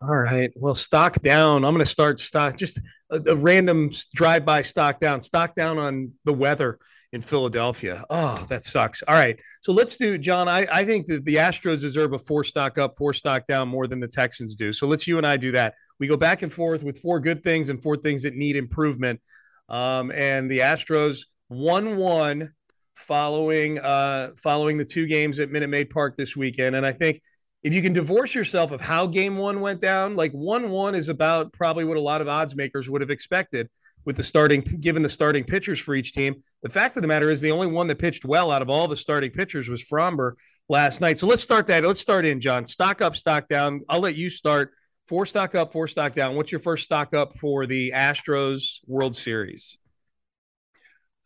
All right. Well, stock down. I'm going to start stock, just a, a random drive by stock down, stock down on the weather in Philadelphia. Oh, that sucks. All right. So let's do, John. I, I think that the Astros deserve a four stock up, four stock down more than the Texans do. So let's you and I do that. We go back and forth with four good things and four things that need improvement. Um, and the Astros 1 1 following uh, following the two games at Minute Maid Park this weekend. And I think if you can divorce yourself of how game one went down, like 1 1 is about probably what a lot of odds makers would have expected with the starting, given the starting pitchers for each team. The fact of the matter is, the only one that pitched well out of all the starting pitchers was Framber last night. So let's start that. Let's start in, John. Stock up, stock down. I'll let you start. Four stock up, four stock down. What's your first stock up for the Astros World Series?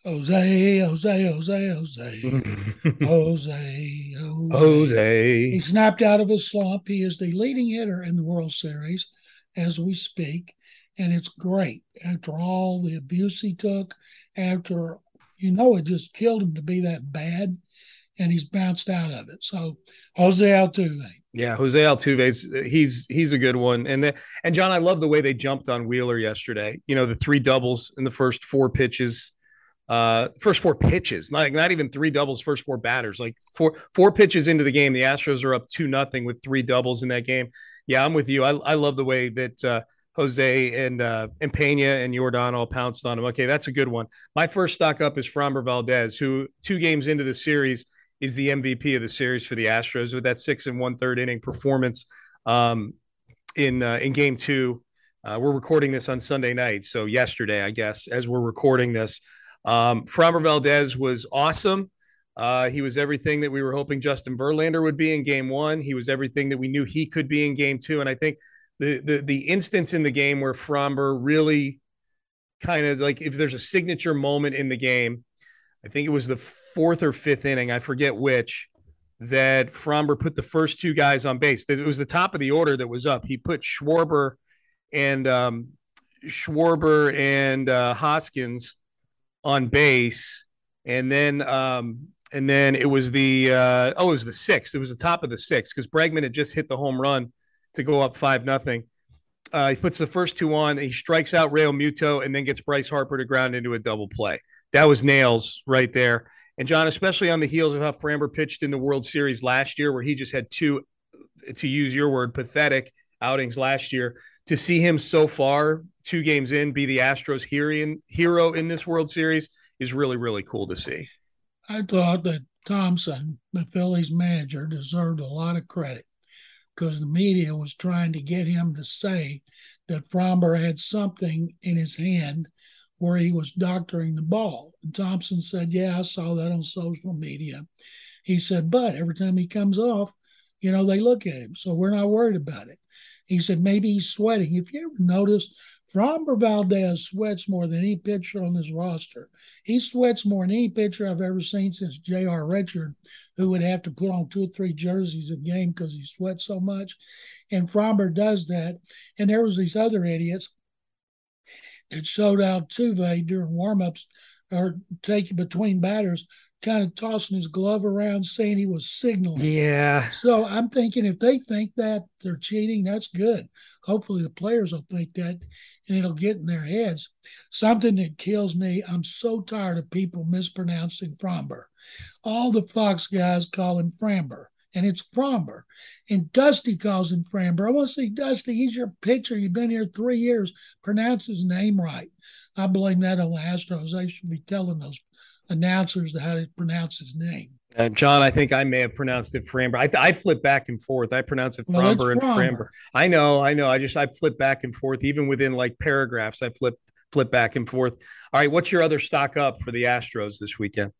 Jose, Jose, Jose, Jose, Jose, Jose. He snapped out of his slump. He is the leading hitter in the World Series as we speak. And it's great after all the abuse he took, after, you know, it just killed him to be that bad. And he's bounced out of it. So, Jose Altuve. Yeah, Jose Altuve's he's he's a good one, and the, and John, I love the way they jumped on Wheeler yesterday. You know, the three doubles in the first four pitches, uh, first four pitches, not not even three doubles, first four batters, like four four pitches into the game. The Astros are up two nothing with three doubles in that game. Yeah, I'm with you. I I love the way that uh, Jose and uh, and Pena and Yordan all pounced on him. Okay, that's a good one. My first stock up is Framber Valdez, who two games into the series is the MVP of the series for the Astros with that six and one third inning performance um, in uh, in Game Two. Uh, we're recording this on Sunday night, so yesterday, I guess, as we're recording this, um, Valdez was awesome. Uh, he was everything that we were hoping Justin Verlander would be in Game One. He was everything that we knew he could be in Game Two, and I think the the the instance in the game where Framber really kind of like if there's a signature moment in the game I think it was the fourth or fifth inning, I forget which, that Framber put the first two guys on base. It was the top of the order that was up. He put Schwarber and um, Schwarber and uh, Hoskins on base, and then um, and then it was the uh, oh, it was the sixth. It was the top of the sixth because Bregman had just hit the home run to go up five nothing. Uh, he puts the first two on. He strikes out Realmuto and then gets Bryce Harper to ground into a double play that was nails right there. And John, especially on the heels of how Framber pitched in the World Series last year, where he just had two, to use your word, pathetic outings last year. To see him so far, two games in, be the Astros hero in this World Series is really, really cool to see. I thought that Thomson, the Phillies manager, deserved a lot of credit because the media was trying to get him to say that Fromber had something in his hand where he was doctoring the ball. And Thomson said, Yeah, I saw that on social media. He said, But every time he comes off, you know, they look at him. So we're not worried about it. He said, Maybe he's sweating. If you ever noticed, Framber Valdez sweats more than any pitcher on this roster. He sweats more than any pitcher I've ever seen since J.R. Richard, who would have to put on two or three jerseys a game because he sweats so much. And Framber does that. And there was these other idiots that showed Altuve during warmups or taking between batters kind of tossing his glove around saying he was signaling. Yeah. So I'm thinking if they think that they're cheating, that's good. Hopefully the players will think that and it'll get in their heads. Something that kills me, I'm so tired of people mispronouncing Fromber. All the Fox guys call him Framber, and it's Fromber. And Dusty calls him Framber. I want to see Dusty. He's your pitcher. You've been here three years. Pronounce his name right. I blame that on the Astros. They should be telling those announcers how to pronounce his name. Uh, John, I think I may have pronounced it Framber. I, I flip back and forth. I pronounce it Framber well, and Framber. I know, I know. I just I flip back and forth, even within like paragraphs. I flip flip back and forth. All right, what's your other stock up for the Astros this weekend?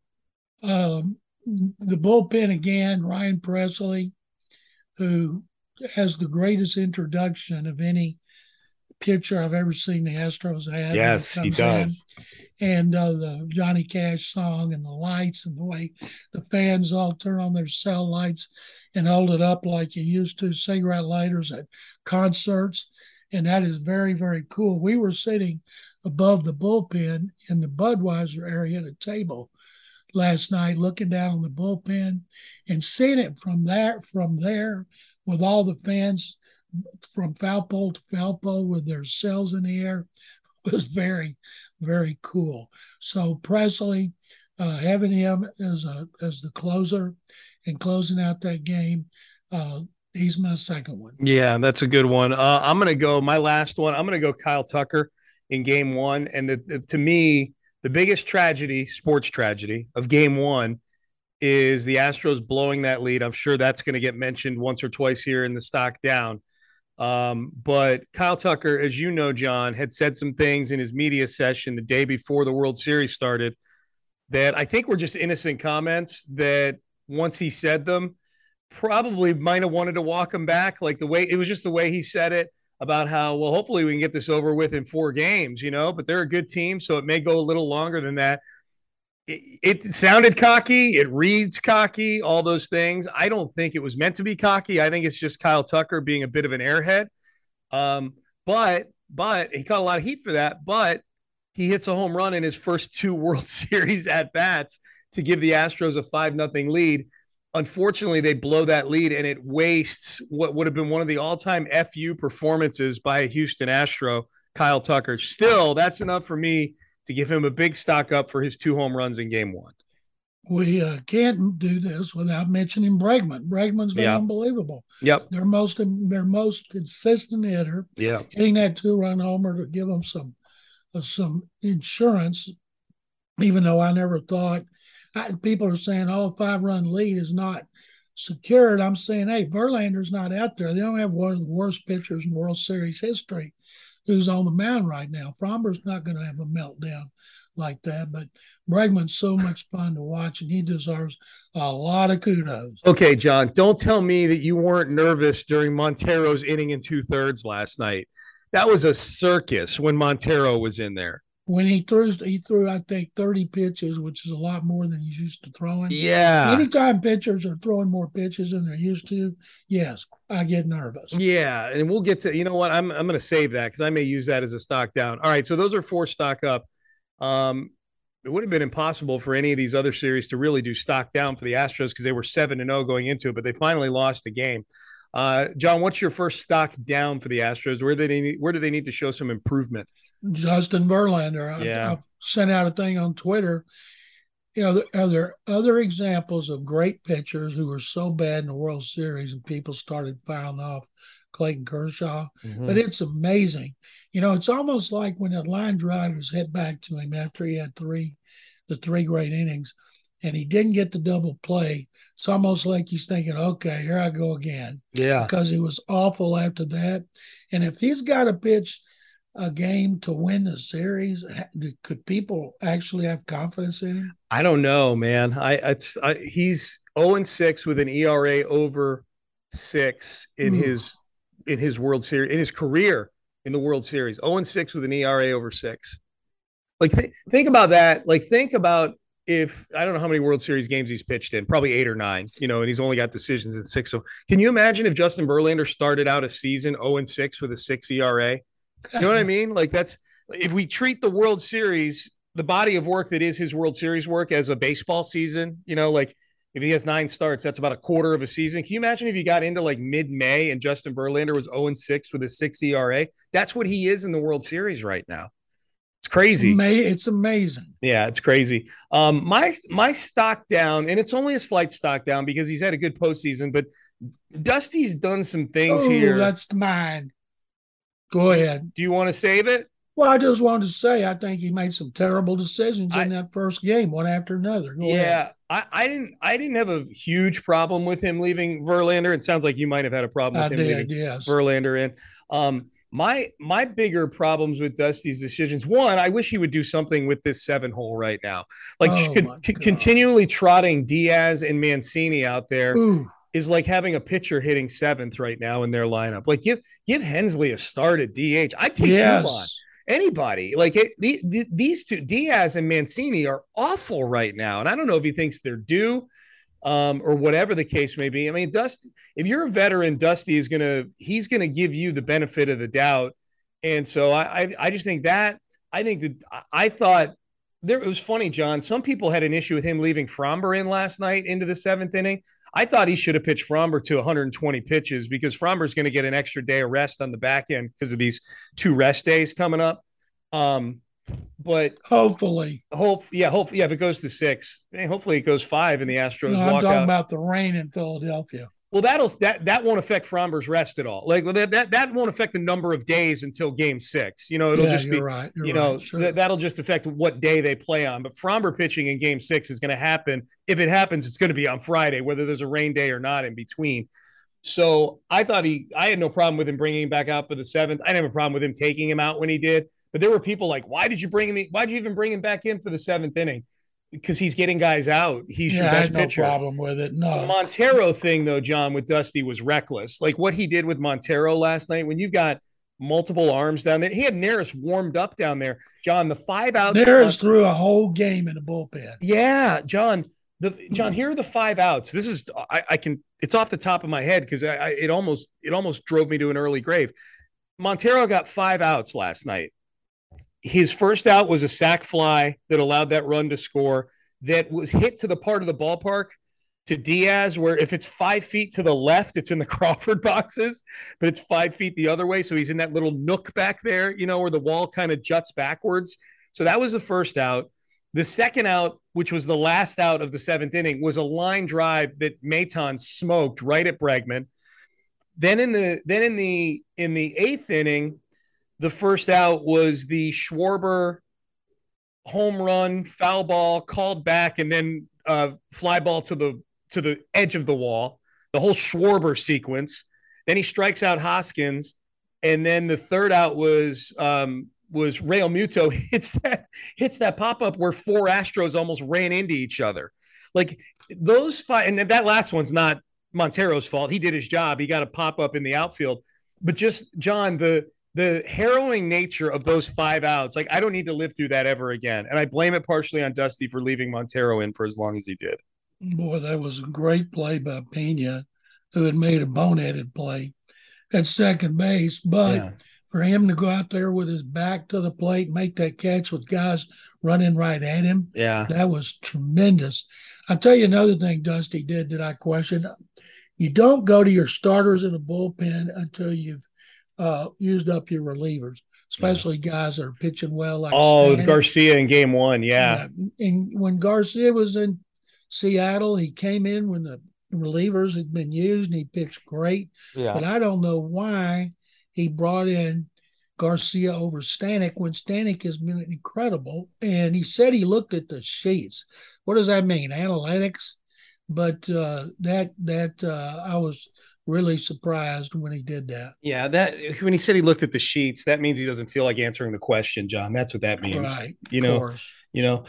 Um, the bullpen again. Ryan Pressly, who has the greatest introduction of any pitcher I've ever seen the Astros have. Yes, he does. In and uh, the Johnny Cash song and the lights and the way the fans all turn on their cell lights and hold it up like you used to cigarette lighters at concerts. And that is very, very cool. We were sitting above the bullpen in the Budweiser area at a table last night, looking down on the bullpen and seeing it from there, from there with all the fans from foul to foul with their cells in the air was very, very cool. So Pressly, uh, having him as a as the closer and closing out that game, uh, he's my second one. Yeah, that's a good one. Uh, I'm gonna go my last one. I'm gonna go Kyle Tucker in Game One, and the, the, to me, the biggest tragedy, sports tragedy of Game One. Is the Astros blowing that lead? I'm sure that's going to get mentioned once or twice here in the stock down. Um, but Kyle Tucker, as you know, John, had said some things in his media session the day before the World Series started that I think were just innocent comments that once he said them, probably might have wanted to walk him back. Like the way it was just the way he said it about how, well, hopefully we can get this over with in four games, you know, but they're a good team. So it may go a little longer than that it, it, sounded cocky. It reads cocky, all those things. I don't think it was meant to be cocky. I think it's just Kyle Tucker being a bit of an airhead. Um, but but he caught a lot of heat for that. But he hits a home run in his first two World Series at bats to give the Astros a five nothing lead. Unfortunately, they blow that lead and it wastes what would have been one of the all time FU performances by a Houston Astro, Kyle Tucker. Still, that's enough for me to give him a big stock up for his two home runs in game one. We uh, can't do this without mentioning Bregman. Bregman's been yeah. unbelievable. Yep, their most their most consistent hitter. Yeah, hitting that two run homer to give them some uh, some insurance. Even though I never thought I, people are saying, "Oh, five run lead is not secured." I'm saying, "Hey, Verlander's not out there. They don't have one of the worst pitchers in World Series history." Who's on the mound right now. Framber's not going to have a meltdown like that, but Bregman's so much fun to watch, and he deserves a lot of kudos. Okay, John, don't tell me that you weren't nervous during Montero's inning in two thirds last night. That was a circus when Montero was in there when he threw he threw I think 30 pitches, which is a lot more than he's used to throwing. Yeah. Anytime pitchers are throwing more pitches than they're used to, yes, I get nervous. Yeah, and we'll get to you know what I'm I'm going to save that because I may use that as a stock down. All right, so those are four stock up. Um, it would have been impossible for any of these other series to really do stock down for the Astros because they were seven and zero oh going into it, but they finally lost the game. Uh, John, what's your first stock down for the Astros? Where do they need, where do they need to show some improvement? Justin Verlander. Yeah. I, I sent out a thing on Twitter. You know, are there other examples of great pitchers who were so bad in the World Series and people started filing off Clayton Kershaw? Mm-hmm. But it's amazing. You know, it's almost like when that line drive was hit back to him after he had three, the three great innings, and he didn't get the double play. It's almost like he's thinking, okay, here I go again. Yeah. Because he was awful after that. And if he's got to pitch – a game to win the series? Could people actually have confidence in him? I don't know, man. I it's I, he's 0 and 6 with an ERA over 6 in Ooh. his in his World Series in his career in the World Series. 0 and 6 with an ERA over six. Like, th- think about that. Like, think about if I don't know how many World Series games he's pitched in, probably eight or nine, you know, and he's only got decisions in six. So, can you imagine if Justin Verlander started out a season 0 and 6 with a six ERA? You know what I mean? Like, that's if we treat the World Series, the body of work that is his World Series work as a baseball season, you know, like if he has nine starts, that's about a quarter of a season. Can you imagine if you got into like mid May and Justin Verlander was 0 and 6 with a six ERA? That's what he is in the World Series right now. It's crazy. It's, amazing. Yeah, it's crazy. Um, my my stock down, and it's only a slight stock down because he's had a good postseason, but Dusty's done some things oh, here. That's mine. Go ahead. Do you want to save it? Well, I just wanted to say I think he made some terrible decisions I, in that first game, one after another. Go yeah, I, I, didn't I didn't have a huge problem with him leaving Verlander. It sounds like you might have had a problem with I him did, leaving yes. Verlander in. Um, my my bigger problems with Dusty's decisions. One, I wish he would do something with this seven hole right now, like oh con- continually trotting Diaz and Mancini out there. Ooh is like having a pitcher hitting seventh right now in their lineup. Like give give Hensley a start at DH. I take yes. on anybody. Like it, the, the, these two, Diaz and Mancini, are awful right now, and I don't know if he thinks they're due. Um, or whatever the case may be. I mean, Dust, if you're a veteran, Dusty is gonna he's gonna give you the benefit of the doubt. And so I I, I just think that I think that I thought there it was funny, John. Some people had an issue with him leaving Framber in last night into the seventh inning. I thought he should have pitched Framber to 120 pitches because Framber is going to get an extra day of rest on the back end because of these two rest days coming up. Um, but hopefully, hope yeah, hopefully, yeah. If it goes to six, eh, hopefully it goes five, and the Astros. No, I'm talking out. about the rain in Philadelphia. Well, that'll that that won't affect Framber's rest at all. Like that that that won't affect the number of days until Game Six. You know, it'll yeah, just be right. You know right. sure. th- that'll just affect what day they play on. But Framber pitching in Game Six is going to happen. If it happens, it's going to be on Friday, whether there's a rain day or not in between. So I thought he, I had no problem with him bringing him back out for the seventh. I didn't have a problem with him taking him out when he did. But there were people like, why did you bring him? Why did you even bring him back in for the seventh inning? because he's getting guys out. He's yeah, your best I had pitcher. No problem with it. No. The Montero thing, though, John, with Dusty was reckless. Like what he did with Montero last night. When you've got multiple arms down there, he had Neris warmed up down there. John, the five outs. Neris threw a whole game in the bullpen. Yeah, John. The John, here are the five outs. This is I, I can. It's off the top of my head because I, I it almost it almost drove me to an early grave. Montero got five outs last night. His first out was a sac fly that allowed that run to score that was hit to the part of the ballpark to Diaz where if it's five feet to the left, it's in the Crawford boxes, but it's five feet the other way. So he's in that little nook back there, you know, where the wall kind of juts backwards. So that was the first out. The second out, which was the last out of the seventh inning, was a line drive that Maton smoked right at Bregman. Then in the then in the in the eighth inning, the first out was the Schwarber home run, foul ball, called back, and then uh, fly ball to the to the edge of the wall. The whole Schwarber sequence. Then he strikes out Hoskins, and then the third out was um, was Realmuto hits that hits that pop up where four Astros almost ran into each other. Like those five, and that last one's not Montero's fault. He did his job. He got a pop up in the outfield, but just John the the harrowing nature of those five outs, like I don't need to live through that ever again. And I blame it partially on Dusty for leaving Montero in for as long as he did. Boy, that was a great play by Pena, who had made a boneheaded play at second base. But yeah. for him to go out there with his back to the plate, make that catch with guys running right at him, yeah, that was tremendous. I'll tell you another thing Dusty did that I questioned. You don't go to your starters in the bullpen until you've uh, used up your relievers, especially yeah. guys that are pitching well. Like oh, Garcia in Game One, yeah. yeah. And when Garcia was in Seattle, he came in when the relievers had been used, and he pitched great. Yeah. But I don't know why he brought in Garcia over Stanek when Stanek has been incredible. And he said he looked at the sheets. What does that mean? Analytics. But uh, that that uh, I was really surprised when he did that. Yeah, that when he said he looked at the sheets, that means he doesn't feel like answering the question, John. That's what that means. Right. You know. Course. You know.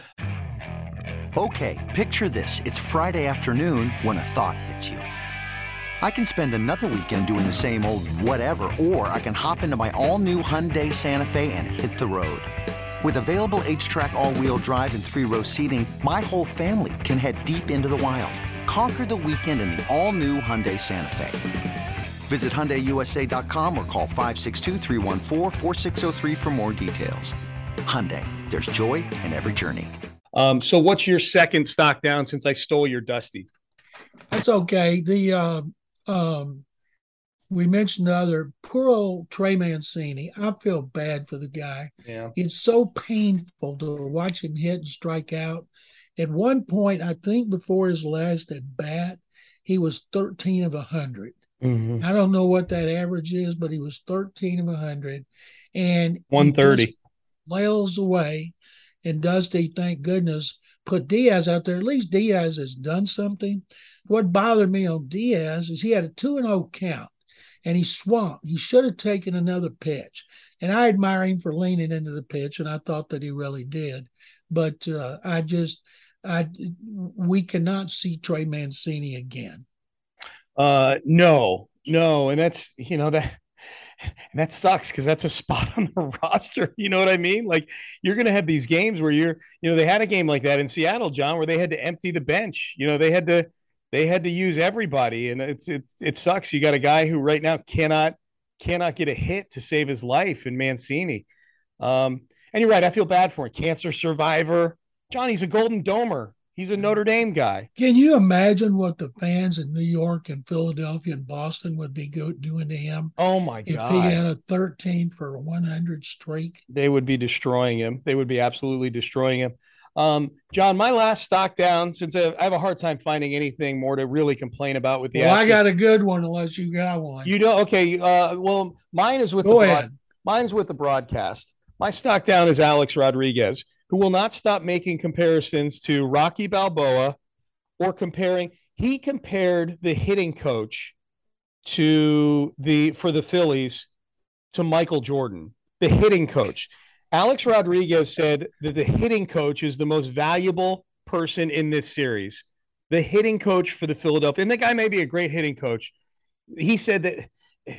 Okay, picture this. It's Friday afternoon when a thought hits you. I can spend another weekend doing the same old whatever, or I can hop into my all-new Hyundai Santa Fe and hit the road. With available H-Track all-wheel drive and three-row seating, my whole family can head deep into the wild. Conquer the weekend in the all-new Hyundai Santa Fe. Visit HyundaiUSA.com or call 562 for more details. Hyundai, there's joy in every journey. Um, so what's your second stock down since I stole your Dusty? That's okay. The uh, um, we mentioned the other poor old Trey Mancini. I feel bad for the guy. Yeah, it's so painful to watch him hit and strike out. At one point, I think before his last at bat, he was 13 of 100. Mm-hmm. I don't know what that average is, but he was 13 of 100. And 130 flails away. And Dusty, thank goodness, put Diaz out there. At least Diaz has done something. What bothered me on Diaz is he had a 2 and 0 count and he swamped. He should have taken another pitch. And I admire him for leaning into the pitch, and I thought that he really did. But uh, I just, I we cannot see Trey Mancini again. Uh, no, no, and that's you know that and that sucks because that's a spot on the roster. You know what I mean? Like you're going to have these games where you're, you know, they had a game like that in Seattle, John, where they had to empty the bench. You know, they had to they had to use everybody, and it's it it sucks. You got a guy who right now cannot cannot get a hit to save his life in Mancini. Um, and you're right. I feel bad for him. Cancer survivor. Johnny's a Golden Domer. He's a Notre Dame guy. Can you imagine what the fans in New York and Philadelphia and Boston would be doing to him? Oh my god! If he had a 13 for 100 streak, they would be destroying him. They would be absolutely destroying him. Um, John, my last stock down since I have a hard time finding anything more to really complain about with the. Well, Astros. I got a good one, unless you got one. You don't. Okay. Uh, well, mine is with Go the broad, mine's with the broadcast. My stock down is Alex Rodriguez, who will not stop making comparisons to Rocky Balboa or comparing. He compared the hitting coach to the for the Phillies to Michael Jordan, the hitting coach. Alex Rodriguez said that the hitting coach is the most valuable person in this series. The hitting coach for the Philadelphia, and the guy may be a great hitting coach. He said that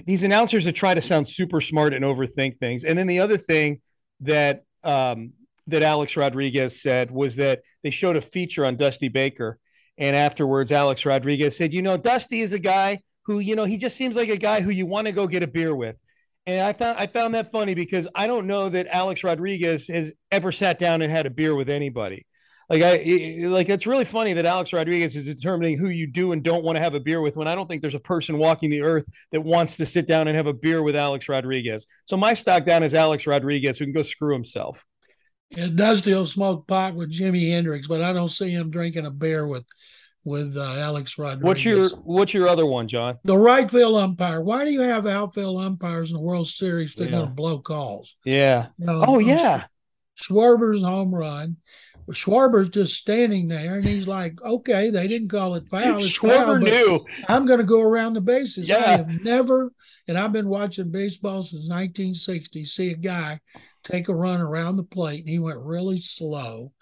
these announcers that try to sound super smart and overthink things. And then the other thing that um, that Alex Rodriguez said was that they showed a feature on Dusty Baker, and afterwards, Alex Rodriguez said, "You know, Dusty is a guy who, you know, he just seems like a guy who you want to go get a beer with." And I found I found that funny because I don't know that Alex Rodriguez has ever sat down and had a beer with anybody. Like I like it's really funny that Alex Rodriguez is determining who you do and don't want to have a beer with when I don't think there's a person walking the earth that wants to sit down and have a beer with Alex Rodriguez. So my stock down is Alex Rodriguez who can go screw himself. It does still smoke pot with Jimi Hendrix, but I don't see him drinking a beer with with uh, Alex Rodriguez. What's your What's your other one, John? The right field umpire. Why do you have outfield umpires in the World Series that yeah. going to blow calls? Yeah. You know, oh yeah. Schwarber's home run. Schwarber's just standing there, and he's like, "Okay, they didn't call it foul. It's Schwarber foul, knew. I'm going to go around the bases. Yeah. I have never, and I've been watching baseball since 1960. See a guy take a run around the plate, and he went really slow,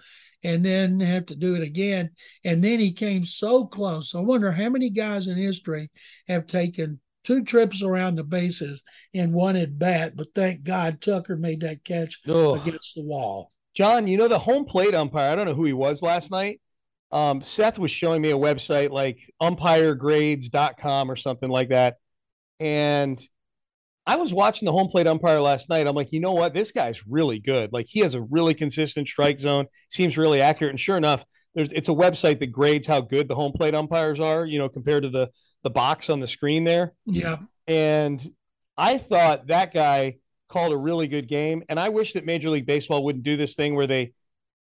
and then have to do it again. And then he came so close. I wonder how many guys in history have taken two trips around the bases in one at bat, but thank God Tucker made that catch Ugh. against the wall. John, you know the home plate umpire, I don't know who he was last night. Um, Seth was showing me a website like umpiregrades.com or something like that. And I was watching the home plate umpire last night. I'm like, you know what? This guy's really good. Like he has a really consistent strike zone, seems really accurate. And sure enough, there's it's a website that grades how good the home plate umpires are, you know, compared to the the box on the screen there. Yeah. And I thought that guy called a really good game. And I wish that Major League Baseball wouldn't do this thing where they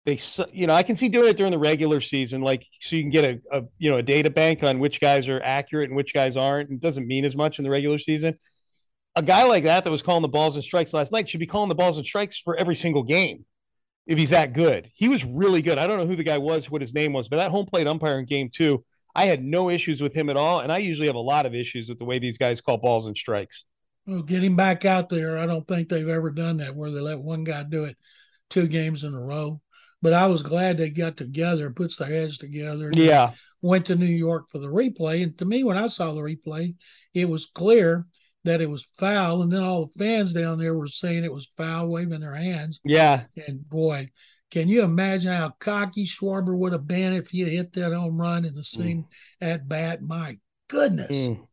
they you know I can see doing it during the regular season, like so you can get a, a you know a data bank on which guys are accurate and which guys aren't. It doesn't mean as much in the regular season a guy like that that was calling the balls and strikes last night should be calling the balls and strikes for every single game if he's that good. He was really good. I don't know who the guy was, what his name was, but that home plate umpire in game two, I had no issues with him at all. And I usually have a lot of issues with the way these guys call balls and strikes. Well, getting back out there, I don't think they've ever done that where they let one guy do it two games in a row. But I was glad they got together puts their heads together. yeah. went to New York for the replay. And to me, when I saw the replay, it was clear that it was foul. And then all the fans down there were saying it was foul, waving their hands. Yeah. And boy, can you imagine how cocky Schwarber would have been if he had hit that home run in the same mm. at bat? My goodness. Mm.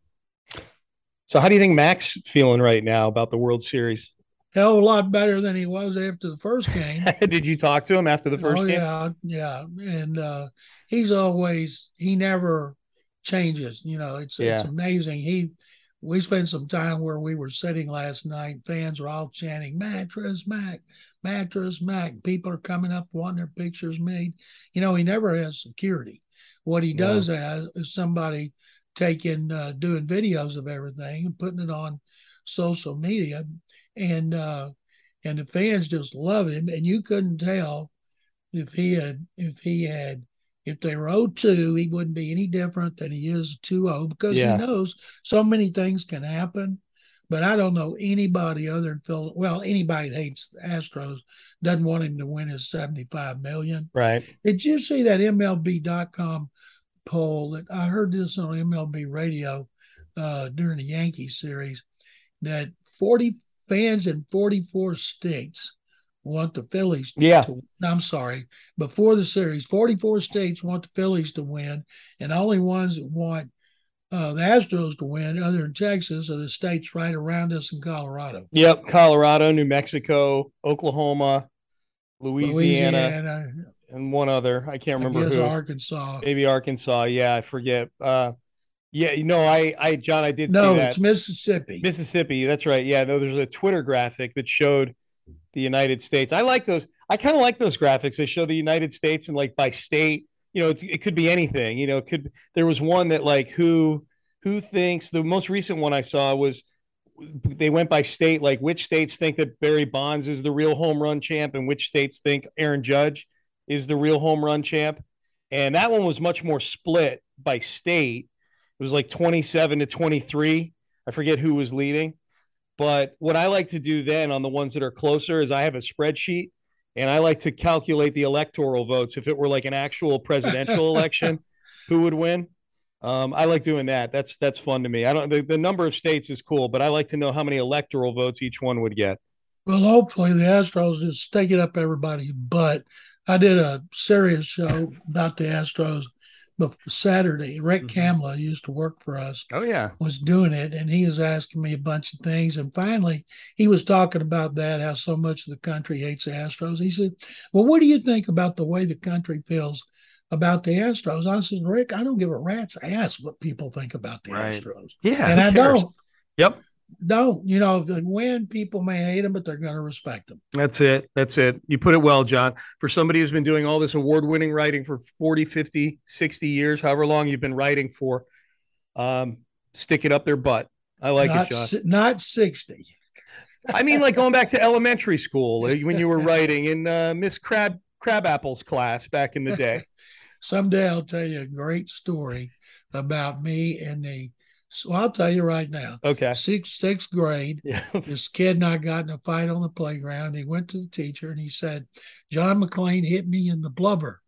So, how do you think Mac's feeling right now about the World Series? Hell a lot better than he was after the first game. Did you talk to him after the first oh, game? Yeah, yeah. And uh, he's always he never changes. You know, it's yeah. it's amazing. He we spent some time where we were sitting last night. Fans are all chanting "Mattress Mac, Mattress Mac." People are coming up wanting their pictures made. You know, he never has security. What he does yeah. has is somebody taking uh, doing videos of everything and putting it on social media, and uh, and the fans just love him. And you couldn't tell if he had if he had if they were 0-2, he wouldn't be any different than he is 2-0 because yeah. he knows so many things can happen. But I don't know anybody other than Phil. Well, anybody that hates the Astros doesn't want him to win his 75 million. Right. Did you see that MLB.com poll that I heard this on MLB radio uh, during the Yankees series that 40 fans in 44 states want the Phillies. Yeah. To, I'm sorry. Before the series, 44 states want the Phillies to win, and only ones that want uh, the Astros to win, other than Texas, are the states right around us in Colorado. Yep, Colorado, New Mexico, Oklahoma, Louisiana, Louisiana and one other. I can't remember who. Arkansas. Maybe Arkansas. Yeah, I forget. Uh, yeah, you know, I, I, John, I did no, see that. No, it's Mississippi. Mississippi. That's right. Yeah, no, there's a Twitter graphic that showed the United States. I like those. I kind of like those graphics. They show the United States and like by state. You know, it could be anything. You know, it could. There was one that like who who thinks the most recent one I saw was they went by state. Like which states think that Barry Bonds is the real home run champ, and which states think Aaron Judge is the real home run champ. And that one was much more split by state. It was like 27 to 23. I forget who was leading. But what I like to do then on the ones that are closer is I have a spreadsheet and I like to calculate the electoral votes. If it were like an actual presidential election, who would win? Um, I like doing that. That's that's fun to me. I don't the, the number of states is cool, but I like to know how many electoral votes each one would get. Well, hopefully the Astros just take it up everybody. But I did a serious show about the Astros Saturday, Rick mm-hmm. Kamla used to work for us. Oh yeah, was doing it, and he was asking me a bunch of things. And finally, he was talking about that how so much of the country hates the Astros. He said, "Well, what do you think about the way the country feels about the Astros?" I said, "Rick, I don't give a rat's ass what people think about the right. Astros. Yeah, and I cares? don't. Yep don't you know when people may hate them but they're going to respect them. That's it. That's it. You put it well john. For somebody who's been doing all this award-winning writing for 40 50 60 years however long you've been writing for um, stick it up their butt. I like not, it john not 60 i mean like going back to elementary school when you were writing in uh, miss crab crabapple's class back in the day. Someday i'll tell you a great story about me and the so I'll tell you right now. Okay. Sixth sixth grade. Yeah. this kid and I got in a fight on the playground. He went to the teacher and he said, John McClain hit me in the blubber.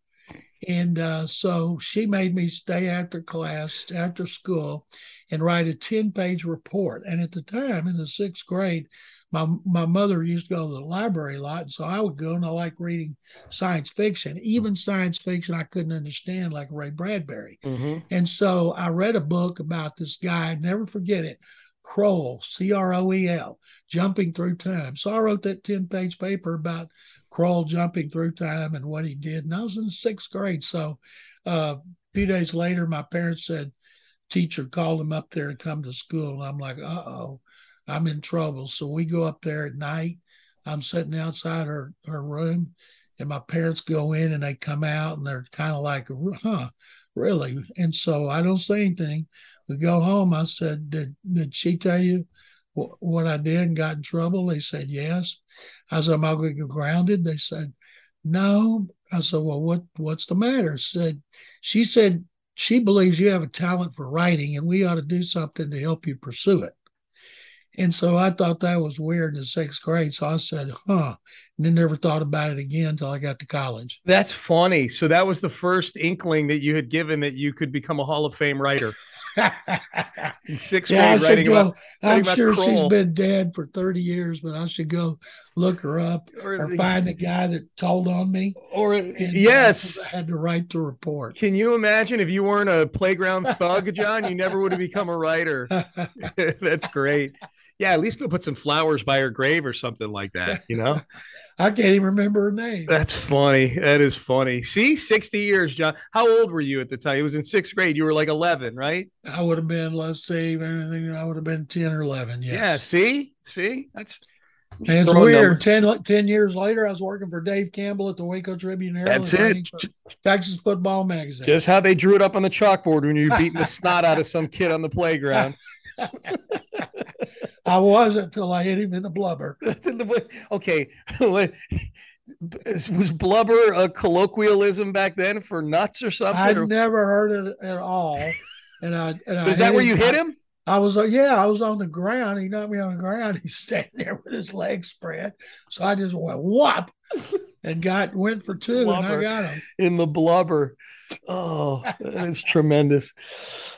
And uh, so she made me stay after class, after school, and write a 10 page report. And at the time, in the sixth grade, my my mother used to go to the library a lot, so I would go and I like reading science fiction, even science fiction I couldn't understand, like Ray Bradbury. Mm-hmm. And so I read a book about this guy, I'd never forget it, Croel, C R O E L, jumping through time. So I wrote that 10 page paper about Croel jumping through time and what he did. And I was in sixth grade. So uh, a few days later, my parents said, teacher called him up there to come to school. And I'm like, uh oh. I'm in trouble. So we go up there at night. I'm sitting outside her, her room, and my parents go in and they come out and they're kind of like, huh, really? And so I don't say anything. We go home. I said, Did, did she tell you what, I did and got in trouble? They said, Yes. I said, Am I going to get grounded? They said, No. I said, Well, what what's the matter? Said she said she believes you have a talent for writing and we ought to do something to help you pursue it. And so I thought that was weird in sixth grade. So I said, huh. and then never thought about it again until I got to college. That's funny. So that was the first inkling that you had given that you could become a Hall of Fame writer in sixth yeah, grade, writing go. about. I'm about sure she's been dead for 30 years, but I should go look her up Or, or the- find the guy that told on me. or And, uh, yes. I had to write the report. Can you imagine if you weren't a playground thug, John? You never would have become a writer. That's great. Yeah, at least go put some flowers by her grave or something like that. You know, I can't even remember her name. that's funny. That is funny. See, 60 years, John. How old were you at the time? It was in sixth grade. You were like 11, right? I would have been, let's see, anything. I would have been 10 or 11. Yes. Yeah. See, see, that's And it's weird. numbers. 10, 10 years later, I was working for Dave Campbell at the Waco Tribune Herald. That's it. Texas Football Magazine. Just how they drew it up on the chalkboard when you're beating the snot out of some kid on the playground. I wasn't until I hit him in the blubber. okay. Was blubber a colloquialism back then for nuts or something? I'd or- never heard it at all. And I and I Is that where you hit him? I was like, yeah, I was on the ground. He knocked me on the ground. He's standing there with his legs spread. So I just went whop and got went for two and I got him. In the blubber. Oh, is tremendous.